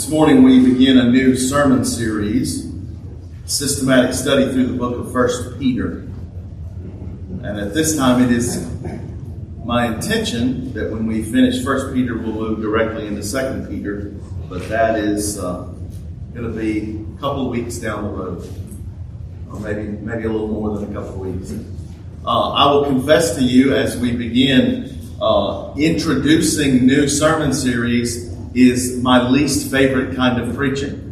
This morning we begin a new sermon series, systematic study through the book of First Peter. And at this time it is my intention that when we finish First Peter we'll move directly into Second Peter, but that is uh, going to be a couple of weeks down the road, or maybe maybe a little more than a couple of weeks. Uh, I will confess to you as we begin uh, introducing new sermon series is my least favorite kind of preaching.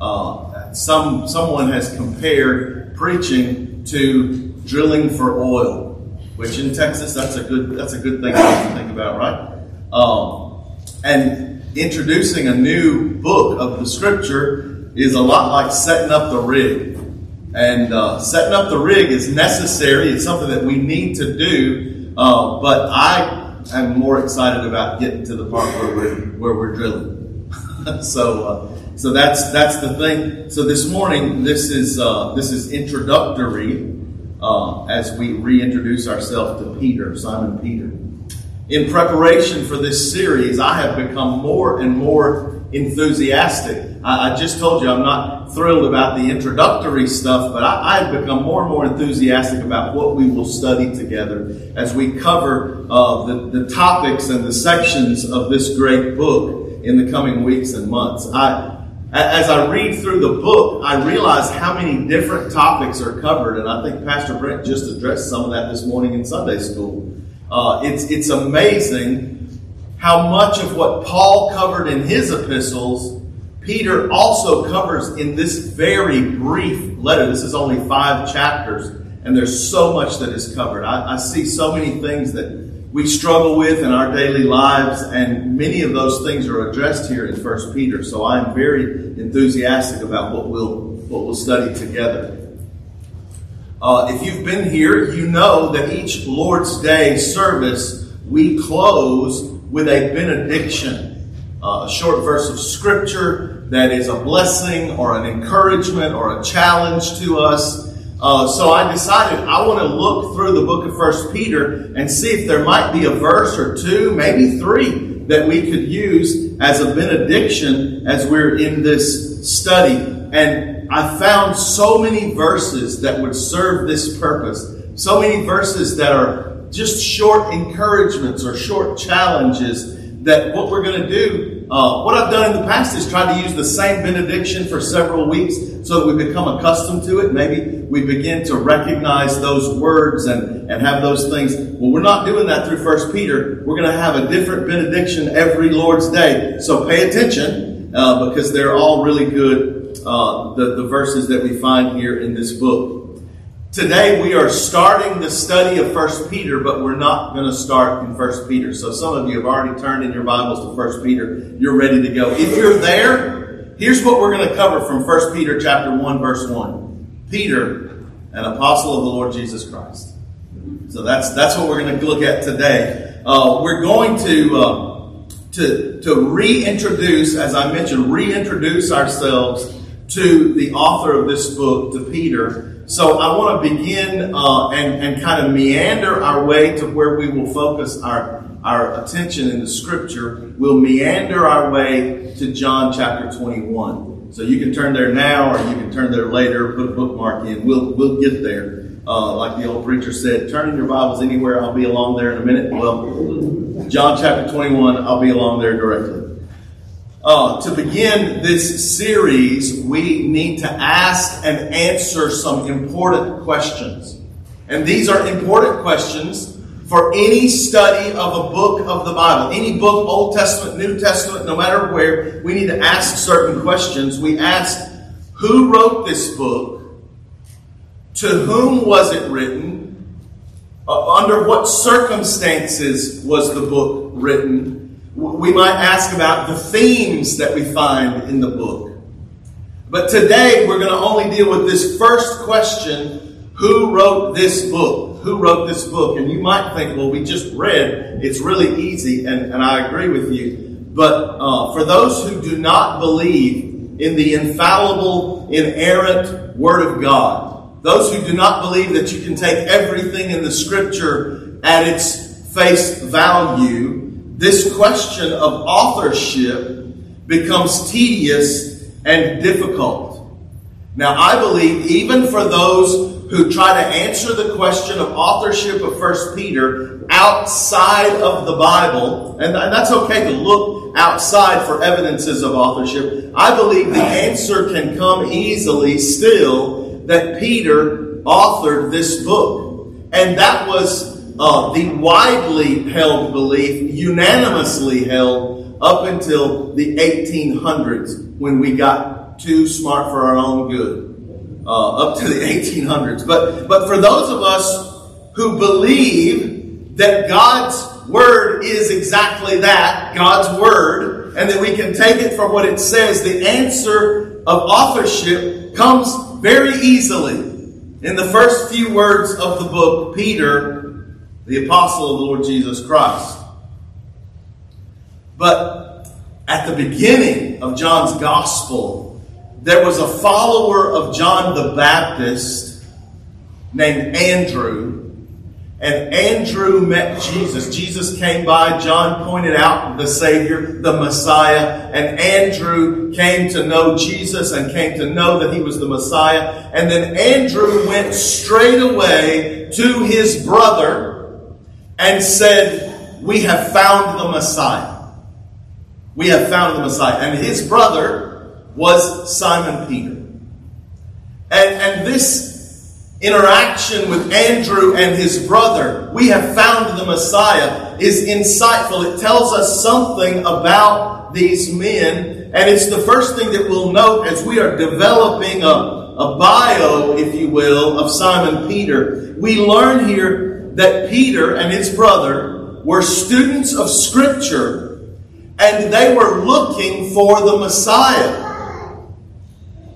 Uh, some someone has compared preaching to drilling for oil, which in Texas that's a good that's a good thing to think about, right? Um, and introducing a new book of the Scripture is a lot like setting up the rig. And uh, setting up the rig is necessary. It's something that we need to do. Uh, but I I'm more excited about getting to the part where we're where we're drilling. so uh, so that's that's the thing. So this morning, this is uh, this is introductory uh, as we reintroduce ourselves to Peter, Simon Peter. In preparation for this series, I have become more and more enthusiastic. I, I just told you I'm not thrilled about the introductory stuff, but I, have become more and more enthusiastic about what we will study together as we cover uh, the, the topics and the sections of this great book in the coming weeks and months. I, as I read through the book, I realize how many different topics are covered, and I think Pastor Brent just addressed some of that this morning in Sunday school. Uh, it's it's amazing how much of what Paul covered in his epistles, Peter also covers in this very brief letter. This is only five chapters, and there's so much that is covered. I, I see so many things that we struggle with in our daily lives, and many of those things are addressed here in First Peter. So I am very enthusiastic about what we'll what we'll study together. Uh, if you've been here, you know that each Lord's Day service we close with a benediction, uh, a short verse of scripture that is a blessing or an encouragement or a challenge to us. Uh, so I decided I want to look through the book of First Peter and see if there might be a verse or two, maybe three, that we could use as a benediction as we're in this study. And I found so many verses that would serve this purpose. So many verses that are just short encouragements or short challenges that what we're going to do, uh, what I've done in the past is try to use the same benediction for several weeks so that we become accustomed to it. Maybe we begin to recognize those words and, and have those things. Well, we're not doing that through First Peter. We're going to have a different benediction every Lord's Day. So pay attention uh, because they're all really good, uh, the, the verses that we find here in this book. Today we are starting the study of First Peter, but we're not going to start in First Peter. So some of you have already turned in your Bibles to First Peter. You're ready to go. If you're there, here's what we're going to cover from First Peter chapter 1 verse 1. Peter, an apostle of the Lord Jesus Christ. So that's that's what we're going to look at today. Uh, we're going to uh, to to reintroduce, as I mentioned, reintroduce ourselves to the author of this book, to Peter so I want to begin uh, and, and kind of meander our way to where we will focus our, our attention in the scripture. We'll meander our way to John chapter 21. So you can turn there now or you can turn there later, put a bookmark in. We'll, we'll get there. Uh, like the old preacher said, turn in your Bibles anywhere. I'll be along there in a minute. Well, John chapter 21, I'll be along there directly. Uh, to begin this series, we need to ask and answer some important questions. And these are important questions for any study of a book of the Bible. Any book, Old Testament, New Testament, no matter where, we need to ask certain questions. We ask, who wrote this book? To whom was it written? Uh, under what circumstances was the book written? We might ask about the themes that we find in the book. But today we're going to only deal with this first question Who wrote this book? Who wrote this book? And you might think, well, we just read. It's really easy, and, and I agree with you. But uh, for those who do not believe in the infallible, inerrant Word of God, those who do not believe that you can take everything in the Scripture at its face value, this question of authorship becomes tedious and difficult. Now, I believe even for those who try to answer the question of authorship of First Peter outside of the Bible, and that's okay to look outside for evidences of authorship, I believe the answer can come easily still that Peter authored this book. And that was uh, the widely held belief, unanimously held, up until the 1800s when we got too smart for our own good. Uh, up to the 1800s. But, but for those of us who believe that God's Word is exactly that, God's Word, and that we can take it for what it says, the answer of authorship comes very easily in the first few words of the book, Peter, the apostle of the Lord Jesus Christ. But at the beginning of John's gospel, there was a follower of John the Baptist named Andrew. And Andrew met Jesus. Jesus came by. John pointed out the Savior, the Messiah. And Andrew came to know Jesus and came to know that he was the Messiah. And then Andrew went straight away to his brother and said, We have found the Messiah. We have found the Messiah. And his brother was Simon Peter. And, and this interaction with Andrew and his brother, we have found the Messiah, is insightful. It tells us something about these men. And it's the first thing that we'll note as we are developing a, a bio, if you will, of Simon Peter. We learn here that Peter and his brother were students of Scripture and they were looking for the Messiah.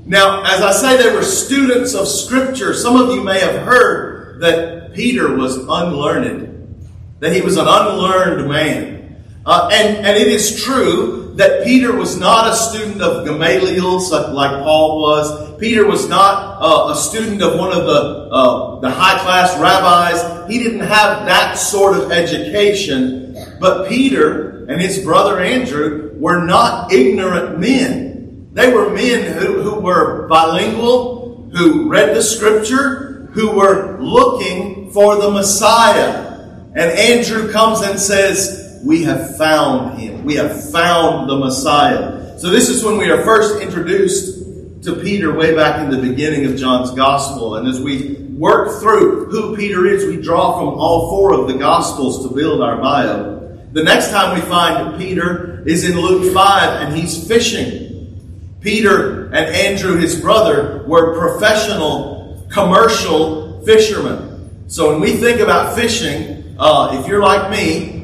Now, as I say, they were students of Scripture. Some of you may have heard that Peter was unlearned, that he was an unlearned man. Uh, and, and it is true that Peter was not a student of Gamaliel like Paul was. Peter was not uh, a student of one of the, uh, the high class rabbis. He didn't have that sort of education. But Peter and his brother Andrew were not ignorant men. They were men who, who were bilingual, who read the scripture, who were looking for the Messiah. And Andrew comes and says, We have found him. We have found the Messiah. So this is when we are first introduced to Peter way back in the beginning of John's Gospel. And as we work through who Peter is, we draw from all four of the Gospels to build our bio. The next time we find Peter is in Luke 5, and he's fishing. Peter and Andrew, his brother, were professional commercial fishermen. So when we think about fishing, uh, if you're like me,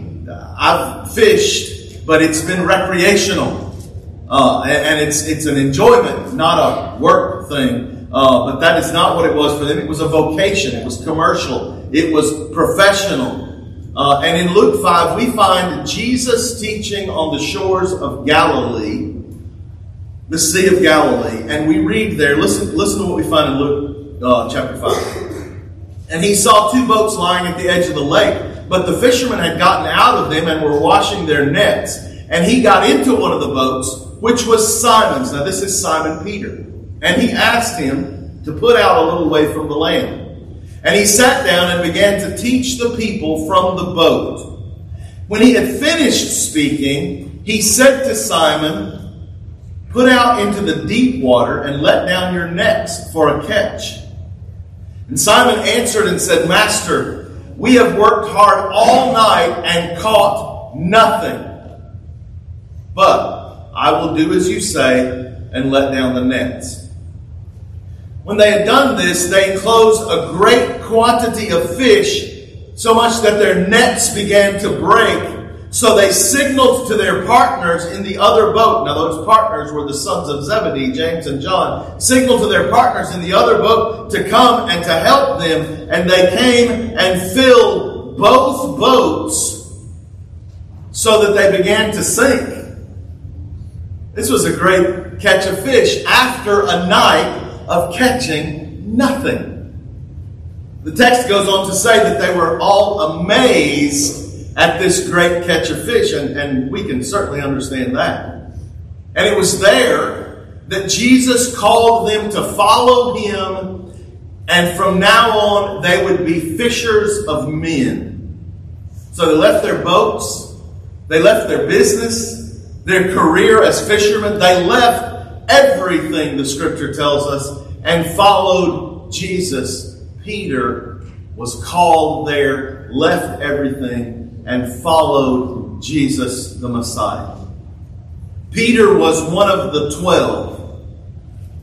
I've fished, but it's been recreational. Uh, and, and, it's, it's an enjoyment, not a work thing. Uh, but that is not what it was for them. It was a vocation. It was commercial. It was professional. Uh, and in Luke 5, we find Jesus teaching on the shores of Galilee the Sea of Galilee, and we read there, listen, listen to what we find in Luke uh, chapter 5. And he saw two boats lying at the edge of the lake, but the fishermen had gotten out of them and were washing their nets. And he got into one of the boats, which was Simon's. Now, this is Simon Peter. And he asked him to put out a little way from the land. And he sat down and began to teach the people from the boat. When he had finished speaking, he said to Simon, Put out into the deep water and let down your nets for a catch. And Simon answered and said, Master, we have worked hard all night and caught nothing. But I will do as you say and let down the nets. When they had done this, they enclosed a great quantity of fish, so much that their nets began to break. So they signaled to their partners in the other boat. Now, those partners were the sons of Zebedee, James and John. Signaled to their partners in the other boat to come and to help them. And they came and filled both boats so that they began to sink. This was a great catch of fish after a night of catching nothing. The text goes on to say that they were all amazed at this great catch of fish, and, and we can certainly understand that. And it was there that Jesus called them to follow him, and from now on they would be fishers of men. So they left their boats, they left their business, their career as fishermen, they left everything, the scripture tells us, and followed Jesus. Peter was called there, left everything, and followed Jesus the Messiah. Peter was one of the twelve,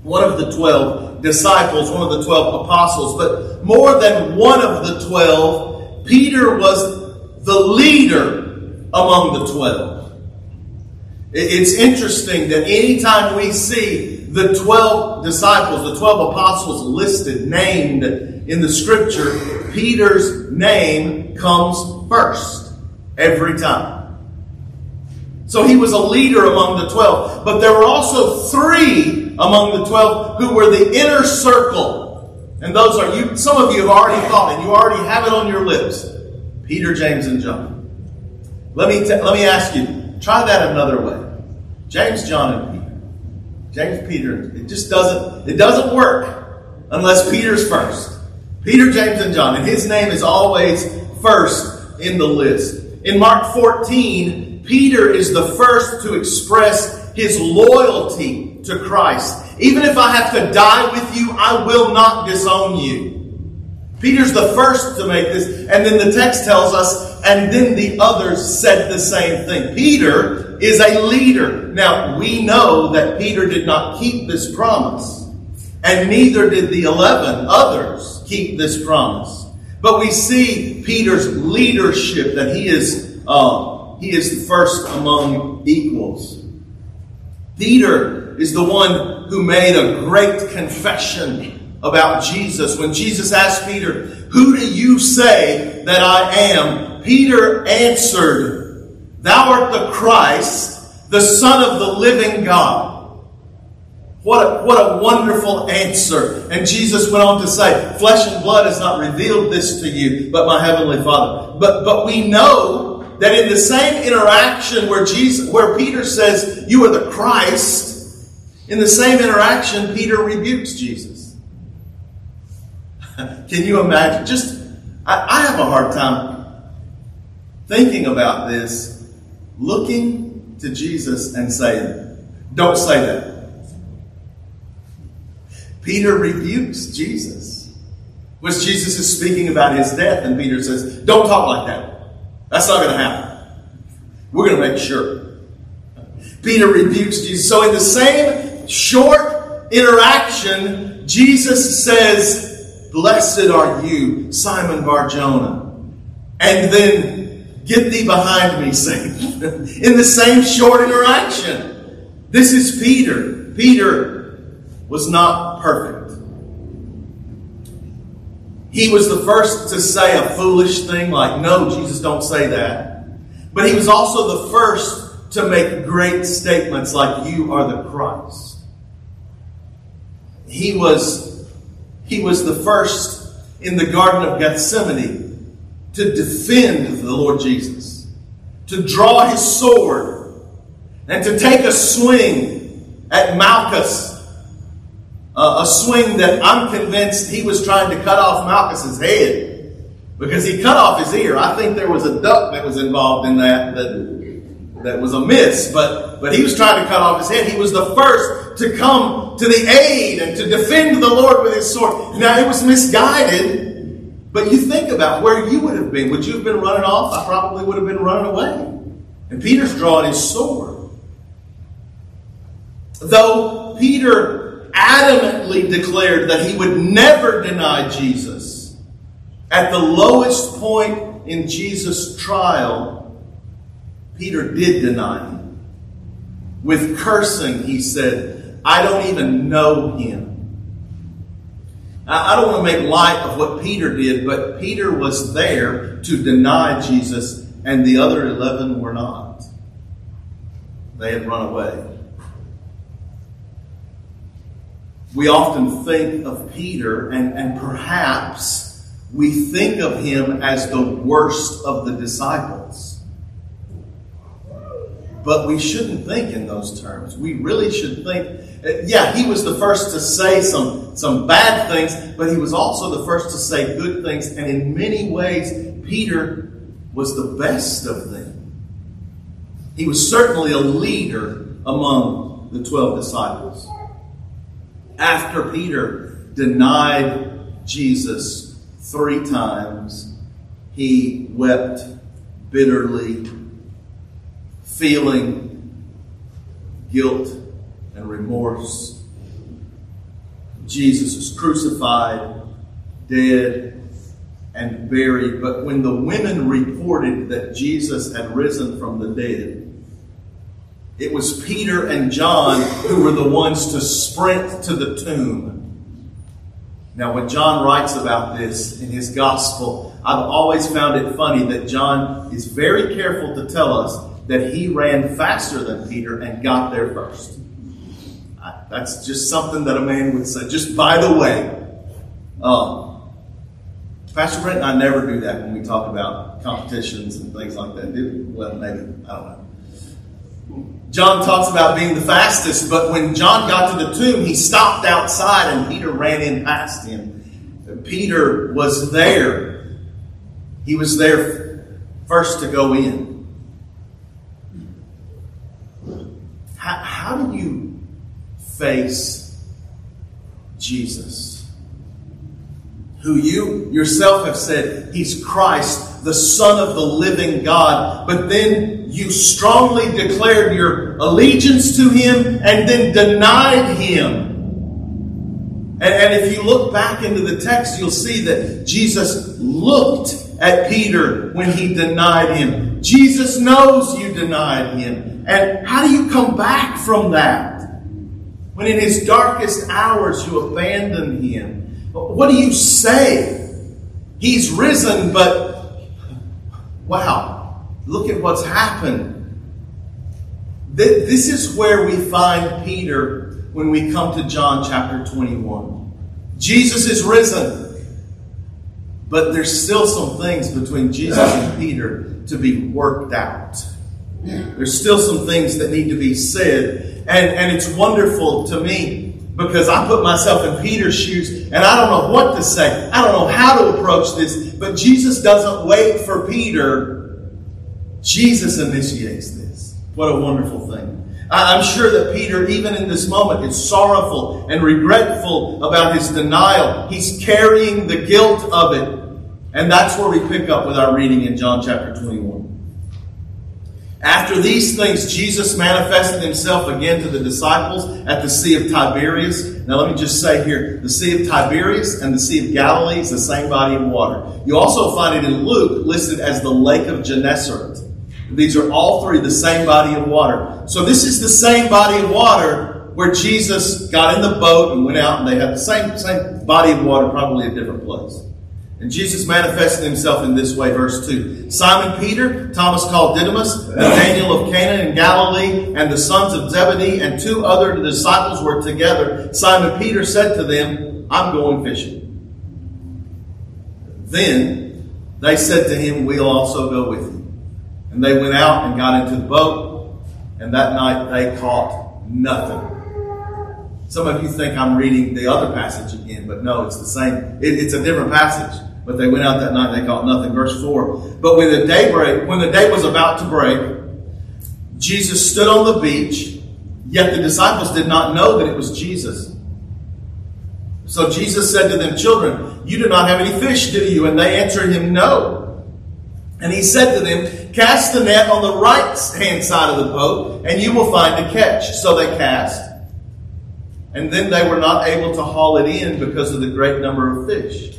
one of the twelve disciples, one of the twelve apostles, but more than one of the twelve, Peter was the leader among the twelve. It's interesting that anytime we see the 12 disciples, the 12 apostles listed, named in the scripture, Peter's name comes first every time. So he was a leader among the 12. But there were also three among the 12 who were the inner circle. And those are you, some of you have already thought and you already have it on your lips. Peter, James, and John. Let me, t- let me ask you, try that another way. James, John, and Peter. James, Peter. It just doesn't, it doesn't work unless Peter's first. Peter, James, and John. And his name is always first in the list. In Mark 14, Peter is the first to express his loyalty to Christ. Even if I have to die with you, I will not disown you. Peter's the first to make this, and then the text tells us, and then the others said the same thing. Peter is a leader. Now, we know that Peter did not keep this promise, and neither did the 11 others keep this promise. But we see Peter's leadership, that he is um, he is the first among equals. Peter is the one who made a great confession about Jesus. When Jesus asked Peter, Who do you say that I am? Peter answered, Thou art the Christ, the Son of the living God. What a, what a wonderful answer. And Jesus went on to say, Flesh and blood has not revealed this to you, but my heavenly Father. But, but we know that in the same interaction where Jesus, where Peter says, "You are the Christ," in the same interaction, Peter rebukes Jesus. Can you imagine? Just, I, I have a hard time thinking about this, looking to Jesus and saying, "Don't say that." Peter rebukes Jesus. Was Jesus is speaking about his death, and Peter says, Don't talk like that. That's not going to happen. We're going to make sure. Peter rebukes Jesus. So, in the same short interaction, Jesus says, Blessed are you, Simon Barjona. And then, Get thee behind me, Satan. in the same short interaction. This is Peter. Peter was not perfect. He was the first to say a foolish thing like, no, Jesus, don't say that. But he was also the first to make great statements like, you are the Christ. He was, he was the first in the Garden of Gethsemane to defend the Lord Jesus, to draw his sword, and to take a swing at Malchus uh, a swing that I'm convinced he was trying to cut off Malchus's head because he cut off his ear. I think there was a duck that was involved in that that, that was a miss, but, but he was trying to cut off his head. He was the first to come to the aid and to defend the Lord with his sword. Now, it was misguided, but you think about where you would have been. Would you have been running off? I probably would have been running away. And Peter's drawing his sword. Though Peter adamantly declared that he would never deny Jesus. At the lowest point in Jesus' trial, Peter did deny him. With cursing, he said, I don't even know him. I don't want to make light of what Peter did, but Peter was there to deny Jesus, and the other 11 were not. They had run away. We often think of Peter, and, and perhaps we think of him as the worst of the disciples. but we shouldn't think in those terms. We really should think, uh, yeah, he was the first to say some, some bad things, but he was also the first to say good things. And in many ways, Peter was the best of them. He was certainly a leader among the 12 disciples. After Peter denied Jesus three times, he wept bitterly, feeling guilt and remorse. Jesus is crucified, dead, and buried. But when the women reported that Jesus had risen from the dead, it was Peter and John who were the ones to sprint to the tomb. Now, when John writes about this in his gospel, I've always found it funny that John is very careful to tell us that he ran faster than Peter and got there first. That's just something that a man would say. Just by the way, um, Pastor Brent and I never do that when we talk about competitions and things like that. Well, maybe I don't know. John talks about being the fastest, but when John got to the tomb, he stopped outside and Peter ran in past him. Peter was there. He was there first to go in. How, how do you face Jesus? Who you yourself have said, He's The Son of the living God, but then you strongly declared your allegiance to him and then denied him. And, and, if you look back into the text, you'll see that Jesus looked at Peter when he denied him. Jesus knows you denied him. And how do you come back from that? When in his darkest hours you abandon him. What do you say? He's risen, but wow, Look at what's happened. This is where we find Peter when we come to John chapter 21. Jesus is risen. But there's still some things between Jesus and Peter to be worked out. There's still some things that need to be said. And, and it's wonderful to me because I put myself in Peter's shoes and I don't know what to say. I don't know how to approach this. But Jesus doesn't wait for Peter Jesus initiates this. What a wonderful thing. I'm sure that Peter, even in this moment, is sorrowful and regretful about his denial. He's carrying the guilt of it. And that's where we pick up with our reading in John chapter 21. After these things, Jesus manifested himself again to the disciples at the Sea of Tiberias. Now, let me just say here the Sea of Tiberias and the Sea of Galilee is the same body of water. You also find it in Luke listed as the Lake of Gennesaret. These are all three the same body of water. So this is the same body of water where Jesus got in the boat and went out and they had the same, same body of water, probably a different place. And Jesus manifested himself in this way, verse 2. Simon Peter, Thomas called Didymus, Nathanael of Cana in Galilee, and the sons of Zebedee, and two other disciples were together. Simon Peter said to them, I'm going fishing. Then they said to him, We'll also go with you. And they went out and got into the boat, and that night they caught nothing. Some of you think I'm reading the other passage again, but no, it's the same. It, it's a different passage. But they went out that night, they caught nothing. Verse 4. But when the day break, when the day was about to break, Jesus stood on the beach, yet the disciples did not know that it was Jesus. So Jesus said to them, Children, you do not have any fish, do you? And they answered him, No. And he said to them, Cast the net on the right hand side of the boat, and you will find a catch. So they cast. And then they were not able to haul it in because of the great number of fish.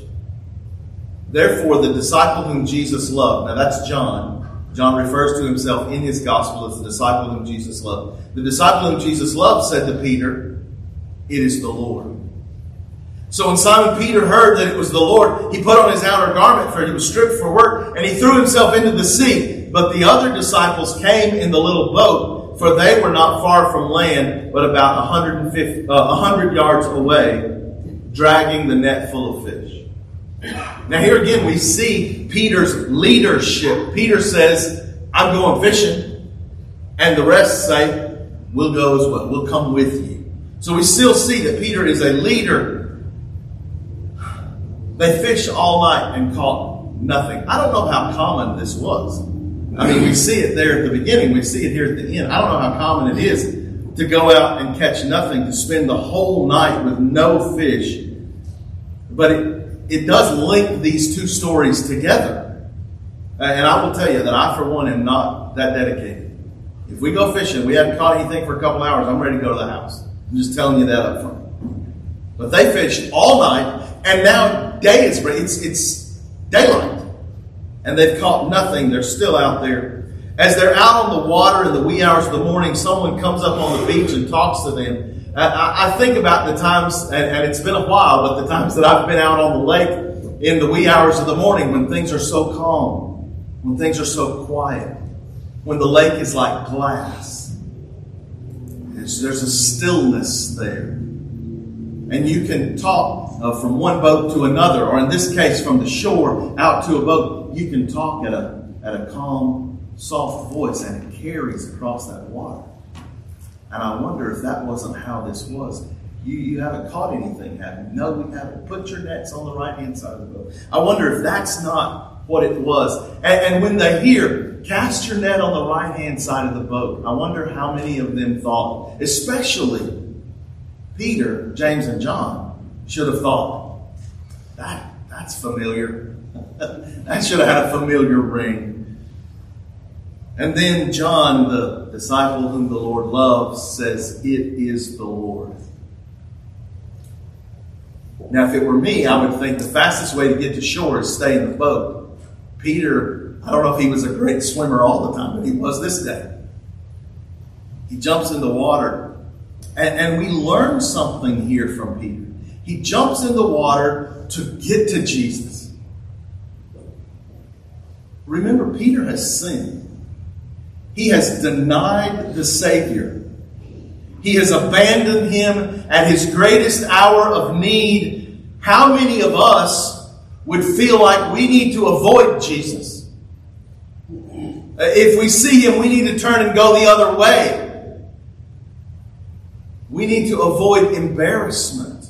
Therefore, the disciple whom Jesus loved, now that's John. John refers to himself in his gospel as the disciple whom Jesus loved. The disciple whom Jesus loved said to Peter, It is the Lord. So when Simon Peter heard that it was the Lord, he put on his outer garment, for he was stripped for work, and he threw himself into the sea. But the other disciples came in the little boat, for they were not far from land, but about 150, uh, 100 yards away, dragging the net full of fish. Now, here again, we see Peter's leadership. Peter says, I'm going fishing. And the rest say, We'll go as well. We'll come with you. So we still see that Peter is a leader. They fished all night and caught nothing. I don't know how common this was. I mean, we see it there at the beginning, we see it here at the end. I don't know how common it is to go out and catch nothing, to spend the whole night with no fish. But it, it does link these two stories together. And I will tell you that I, for one, am not that dedicated. If we go fishing, we haven't caught anything for a couple hours, I'm ready to go to the house. I'm just telling you that up front. But they fished all night, and now day is it's it's daylight, and they've caught nothing. They're still out there. As they're out on the water in the wee hours of the morning, someone comes up on the beach and talks to them. I, I think about the times, and, and it's been a while, but the times that I've been out on the lake in the wee hours of the morning when things are so calm, when things are so quiet when the lake is like glass. There's a stillness there. And you can talk uh, from one boat to another, or in this case, from the shore out to a boat. You can talk at a, at a calm, soft voice, and it carries across that water. And I wonder if that wasn't how this was. You, you haven't caught anything, have you? No, we haven't. Put your nets on the right hand side of the boat. I wonder if that's not what it was. And, and when they hear, Cast your net on the right hand side of the boat. I wonder how many of them thought, especially Peter, James, and John, should have thought, that, that's familiar. that should have had a familiar ring. And then John, the disciple whom the Lord loves, says, It is the Lord. Now, if it were me, I would think the fastest way to get to shore is stay in the boat. Peter I don't know if he was a great swimmer all the time, but he was this day. He jumps in the water. And, and we learn something here from Peter. He jumps in the water to get to Jesus. Remember, Peter has sinned. He has denied the Savior. He has abandoned him at his greatest hour of need. How many of us would feel like we need to avoid Jesus? If we see him, we need to turn and go the other way. We need to avoid embarrassment.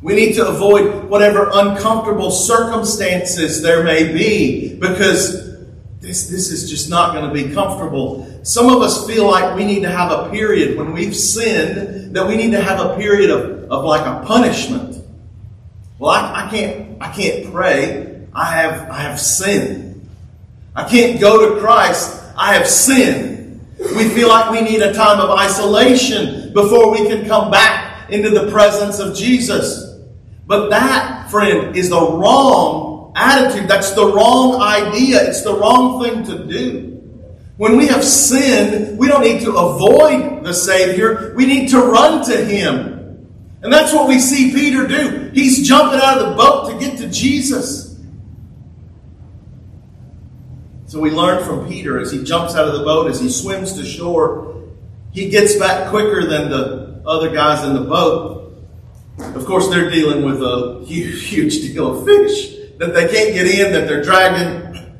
We need to avoid whatever uncomfortable circumstances there may be because this, this is just not going to be comfortable. Some of us feel like we need to have a period when we've sinned, that we need to have a period of, of like a punishment. Well, I, I can't I can't pray. I have I have sinned. I can't go to Christ. I have sinned. We feel like we need a time of isolation before we can come back into the presence of Jesus. But that, friend, is the wrong attitude. That's the wrong idea. It's the wrong thing to do. When we have sinned, we don't need to avoid the Savior. We need to run to Him. And that's what we see Peter do. He's jumping out of the boat to get to Jesus. So we learn from Peter as he jumps out of the boat, as he swims to shore, he gets back quicker than the other guys in the boat. Of course, they're dealing with a huge, huge deal of fish that they can't get in, that they're dragging.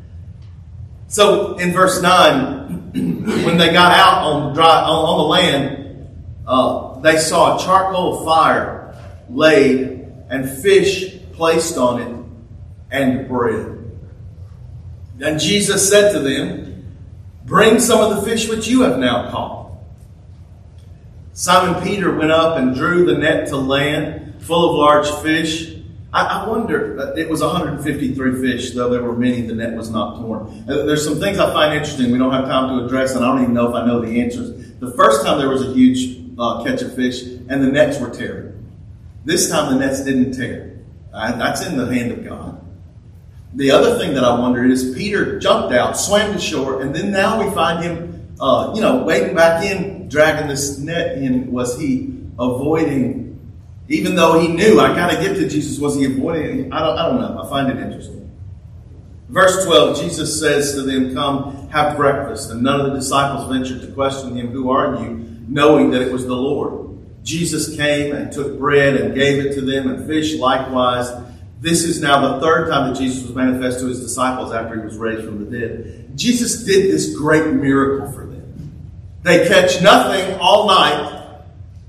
So in verse 9, when they got out on, dry, on, the land, uh, they saw a charcoal fire laid and fish placed on it and bread. And Jesus said to them, Bring some of the fish which you have now caught. Simon Peter went up and drew the net to land full of large fish. I, I wonder, uh, it was 153 fish, though there were many, the net was not torn. Uh, there's some things I find interesting we don't have time to address, and I don't even know if I know the answers. The first time there was a huge uh, catch of fish, and the nets were tearing. This time the nets didn't tear. Uh, that's in the hand of God. The other thing that I wonder is Peter jumped out, swam to shore, and then now we find him, uh, you know, wading back in, dragging this net in. Was he avoiding, even though he knew I got to get to Jesus, was he avoiding? I don't, I don't know. I find it interesting. Verse 12, Jesus says to them, Come, have breakfast. And none of the disciples ventured to question him, Who are you? knowing that it was the Lord. Jesus came and took bread and gave it to them, and fish likewise. This is now the third time that Jesus was manifest to his disciples after he was raised from the dead. Jesus did this great miracle for them. They catch nothing all night.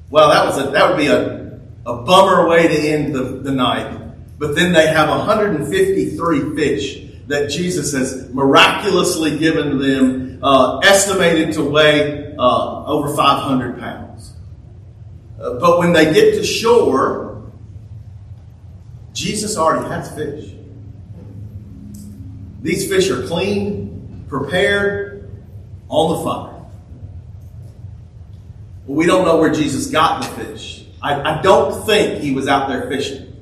Well, that was a, that would be a, a bummer way to end the, the night. But then they have 153 fish that Jesus has miraculously given them, uh, estimated to weigh uh, over 500 pounds. Uh, but when they get to shore, Jesus already has fish. These fish are clean, prepared, on the fire. Well, we don't know where Jesus got the fish. I, I don't think he was out there fishing.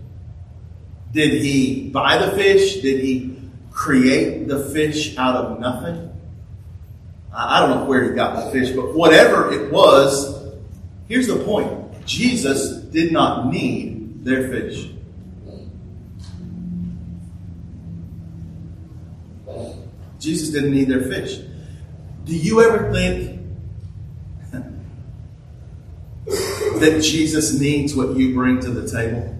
Did he buy the fish? Did he create the fish out of nothing? I don't know where he got the fish, but whatever it was, here's the point Jesus did not need their fish. Jesus didn't need their fish. Do you ever think that Jesus needs what you bring to the table?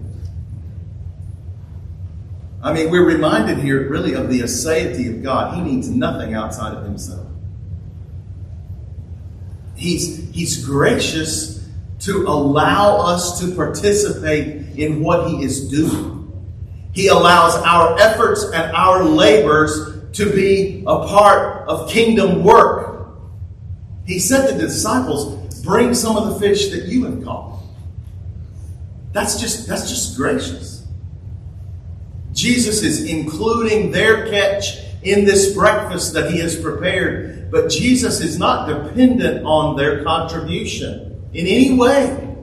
I mean, we're reminded here really of the aseity of God. He needs nothing outside of himself. He's, he's gracious to allow us to participate in what he is doing. He allows our efforts and our labors to be a part of kingdom work. He said to the disciples, bring some of the fish that you have caught. That's just, that's just gracious. Jesus is including their catch in this breakfast that he has prepared, but Jesus is not dependent on their contribution in any way.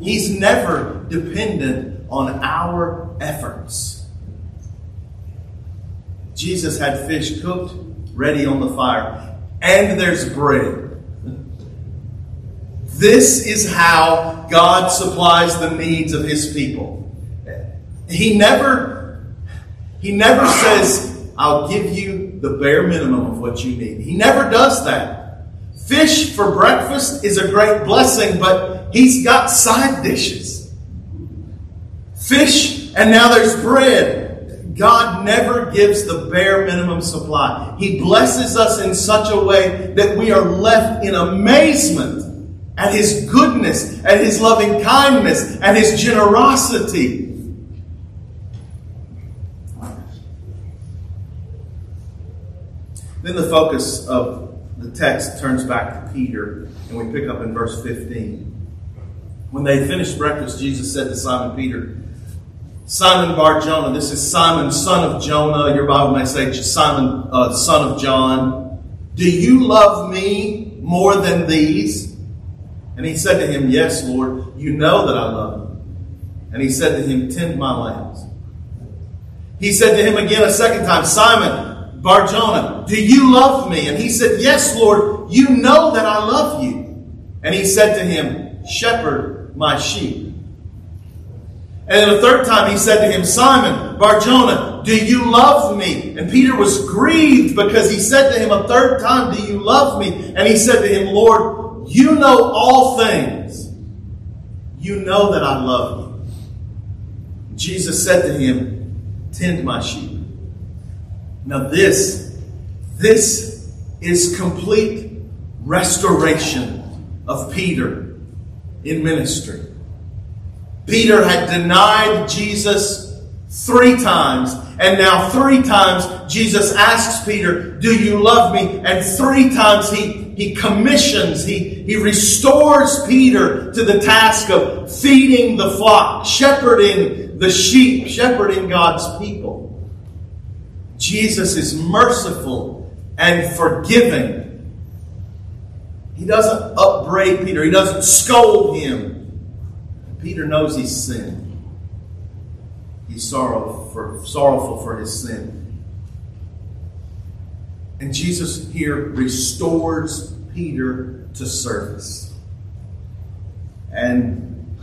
He's never dependent on our efforts. Jesus had fish cooked, ready on the fire, and there's bread. This is how God supplies the needs of his people. He never, he never says, I'll give you the bare minimum of what you need. He never does that. Fish for breakfast is a great blessing, but he's got side dishes. Fish, and now there's bread. God never gives the bare minimum supply. He blesses us in such a way that we are left in amazement at His goodness, at His loving kindness, at His generosity. Then the focus of the text turns back to Peter, and we pick up in verse 15. When they finished breakfast, Jesus said to Simon Peter, Simon Bar Jonah, this is Simon, son of Jonah. Your Bible may say Simon, uh, son of John. Do you love me more than these? And he said to him, Yes, Lord, you know that I love you. And he said to him, Tend my lambs. He said to him again a second time, Simon, Barjona, do you love me? And he said, Yes, Lord, you know that I love you. And he said to him, Shepherd my sheep. And then the third time he said to him, Simon, Barjona, do you love me? And Peter was grieved because he said to him a third time, Do you love me? And he said to him, Lord, you know all things. You know that I love you. Jesus said to him, Tend my sheep. Now, this, this is complete restoration of Peter in ministry. Peter had denied Jesus three times, and now three times Jesus asks Peter, Do you love me? And three times he, he commissions, he, he restores Peter to the task of feeding the flock, shepherding the sheep, shepherding God's people. Jesus is merciful and forgiving. He doesn't upbraid Peter, he doesn't scold him. Peter knows he's sinned. He's sorrowful for, sorrowful for his sin. And Jesus here restores Peter to service. And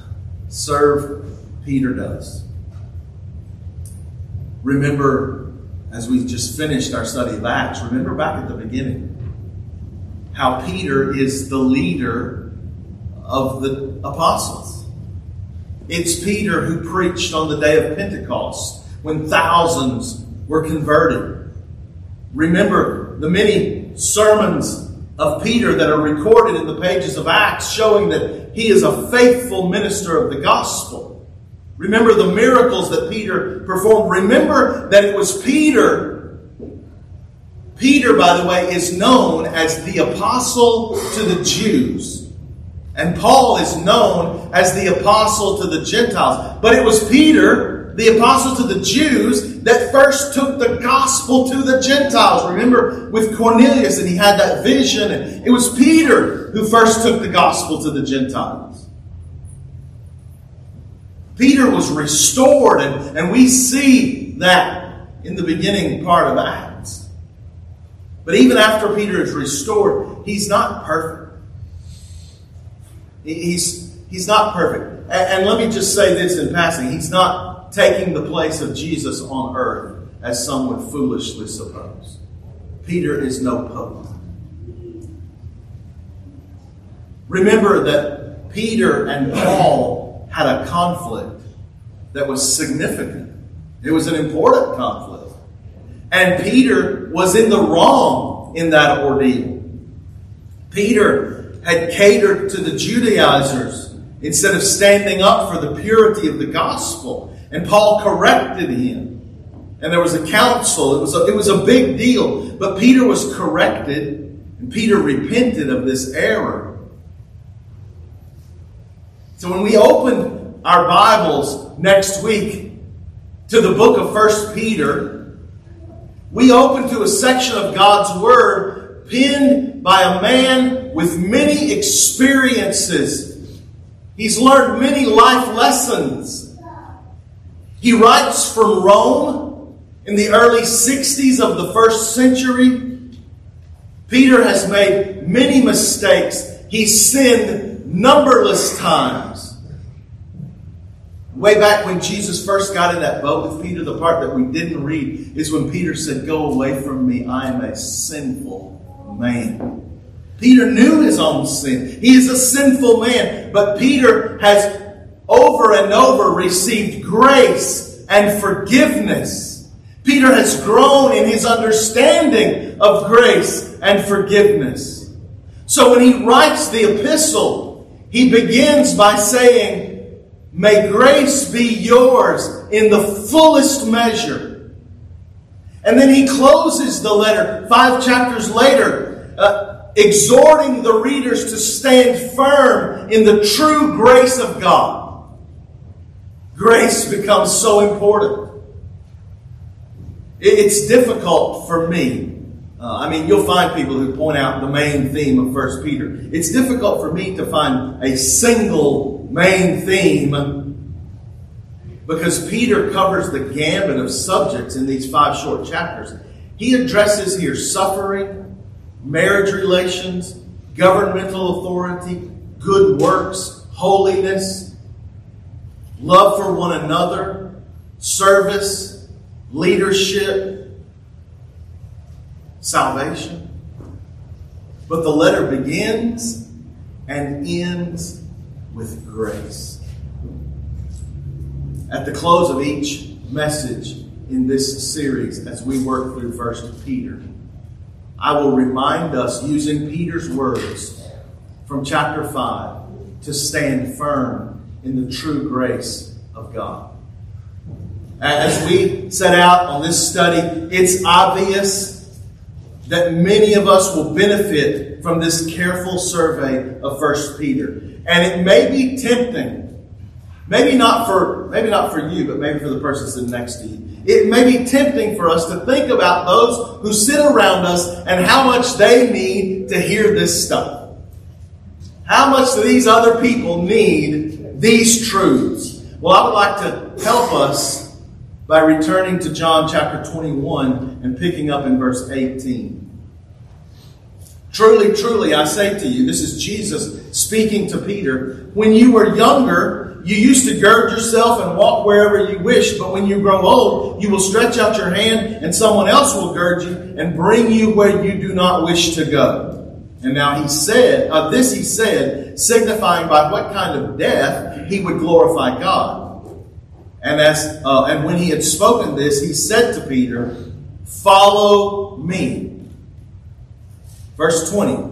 serve Peter does. Remember as we just finished our study of Acts, remember back at the beginning how Peter is the leader of the apostles. It's Peter who preached on the day of Pentecost when thousands were converted. Remember the many sermons of Peter that are recorded in the pages of Acts, showing that he is a faithful minister of the gospel. Remember the miracles that Peter performed. Remember that it was Peter. Peter, by the way, is known as the apostle to the Jews. And Paul is known as the apostle to the Gentiles. But it was Peter, the apostle to the Jews, that first took the gospel to the Gentiles. Remember with Cornelius, and he had that vision, and it was Peter who first took the gospel to the Gentiles. Peter was restored, and, and we see that in the beginning part of Acts. But even after Peter is restored, he's not perfect. He's, he's not perfect. And, and let me just say this in passing. He's not taking the place of Jesus on earth, as some would foolishly suppose. Peter is no pope. Remember that Peter and Paul had a conflict that was significant. It was an important conflict. And Peter was in the wrong in that ordeal. Peter had catered to the Judaizers instead of standing up for the purity of the gospel. And Paul corrected him. And there was a council. It was a, it was a big deal. But Peter was corrected, and Peter repented of this error. So when we open our Bibles next week to the book of First Peter, we open to a section of God's Word penned by a man with many experiences. He's learned many life lessons. He writes from Rome in the early 60s of the first century. Peter has made many mistakes. He sinned numberless times. Way back when Jesus first got in that boat with Peter, the part that we didn't read is when Peter said, Go away from me, I am a sinful man. Peter knew his own sin. He is a sinful man. But Peter has over and over received grace and forgiveness. Peter has grown in his understanding of grace and forgiveness. So when he writes the epistle, he begins by saying, May grace be yours in the fullest measure. And then he closes the letter five chapters later. Uh, exhorting the readers to stand firm in the true grace of God. Grace becomes so important. It's difficult for me. Uh, I mean, you'll find people who point out the main theme of First Peter. It's difficult for me to find a single main theme because Peter covers the gamut of subjects in these five short chapters. He addresses here suffering, marriage relations, governmental authority, good works, holiness, love for one another, service, leadership, salvation. But the letter begins and ends with grace. At the close of each message in this series, as we work through First Peter, I will remind us using Peter's words from chapter 5 to stand firm in the true grace of God. As we set out on this study, it's obvious that many of us will benefit from this careful survey of 1 Peter. And it may be tempting, maybe not for maybe not for you, but maybe for the person sitting next to you it may be tempting for us to think about those who sit around us and how much they need to hear this stuff. How much do these other people need these truths? Well, I would like to help us by returning to John chapter 21 and picking up in verse 18. Truly, truly, I say to you, this is Jesus speaking to Peter. When you were younger, you used to gird yourself and walk wherever you wish, but when you grow old, you will stretch out your hand and someone else will gird you and bring you where you do not wish to go. And now he said, of uh, this he said, signifying by what kind of death he would glorify God. And as uh, and when he had spoken this, he said to Peter, "Follow me." Verse twenty.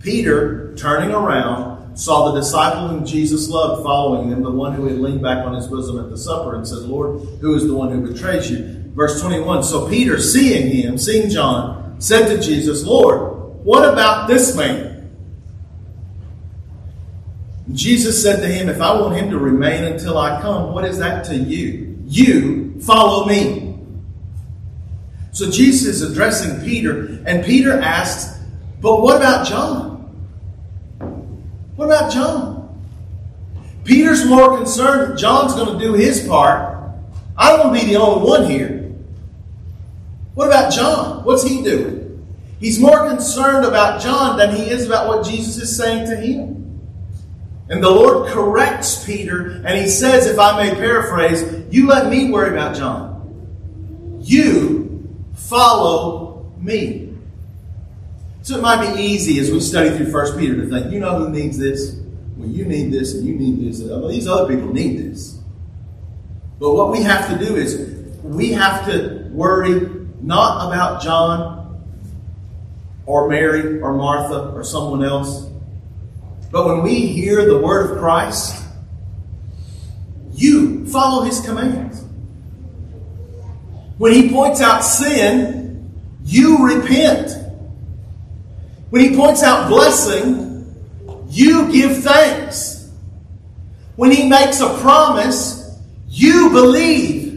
Peter, turning around, saw the disciple whom Jesus loved following him, the one who had leaned back on his bosom at the supper, and said, Lord, who is the one who betrays you? Verse 21 So Peter, seeing him, seeing John, said to Jesus, Lord, what about this man? Jesus said to him, If I want him to remain until I come, what is that to you? You follow me. So Jesus is addressing Peter, and Peter asks, But what about John? What about John? Peter's more concerned that John's going to do his part. I don't want to be the only one here. What about John? What's he doing? He's more concerned about John than he is about what Jesus is saying to him. And the Lord corrects Peter, and he says, if I may paraphrase, you let me worry about John. You follow me. So it might be easy as we study through First Peter to think, you know who needs this? Well, you need this, and you need this. Well, these other people need this. But what we have to do is we have to worry not about John or Mary or Martha or someone else but when we hear the word of Christ, you follow his commands. When he points out sin, you repent. When he points out blessing, you give thanks. When he makes a promise, you believe.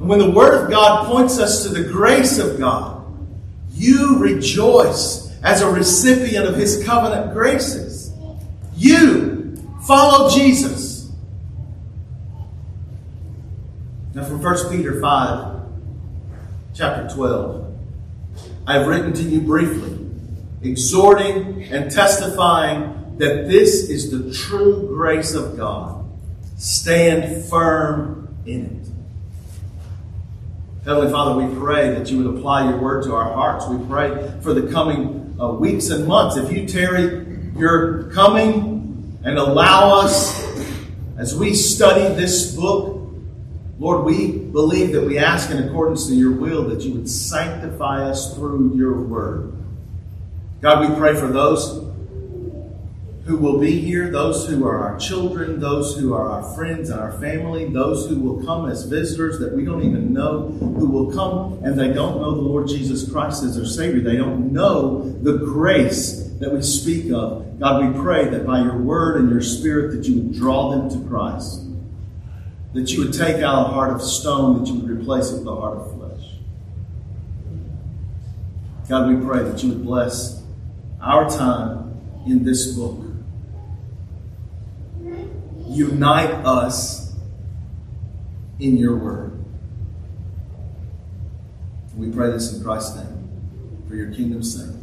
And when the Word of God points us to the grace of God, you rejoice as a recipient of his covenant graces. You follow Jesus. Now, from 1 Peter 5, chapter 12, I have written to you briefly, exhorting and testifying that this is the true grace of God. Stand firm in it. Heavenly Father, we pray that you would apply your word to our hearts. We pray for the coming uh, weeks and months. If you tarry your coming and allow us as we study this book, Lord, we believe that we ask in accordance to your will that you would sanctify us through your word. God, we pray for those who will be here, those who are our children, those who are our friends and our family, those who will come as visitors that we don't even know, who will come and they don't know the Lord Jesus Christ as their Savior. They don't know the grace that we speak of. God, we pray that by your word and your spirit that you would draw them to Christ. That you would take out a heart of stone, that you would replace it with a heart of flesh. God, we pray that you would bless our time in this book unite us in your word. We pray this in Christ's name, for your kingdom's sake.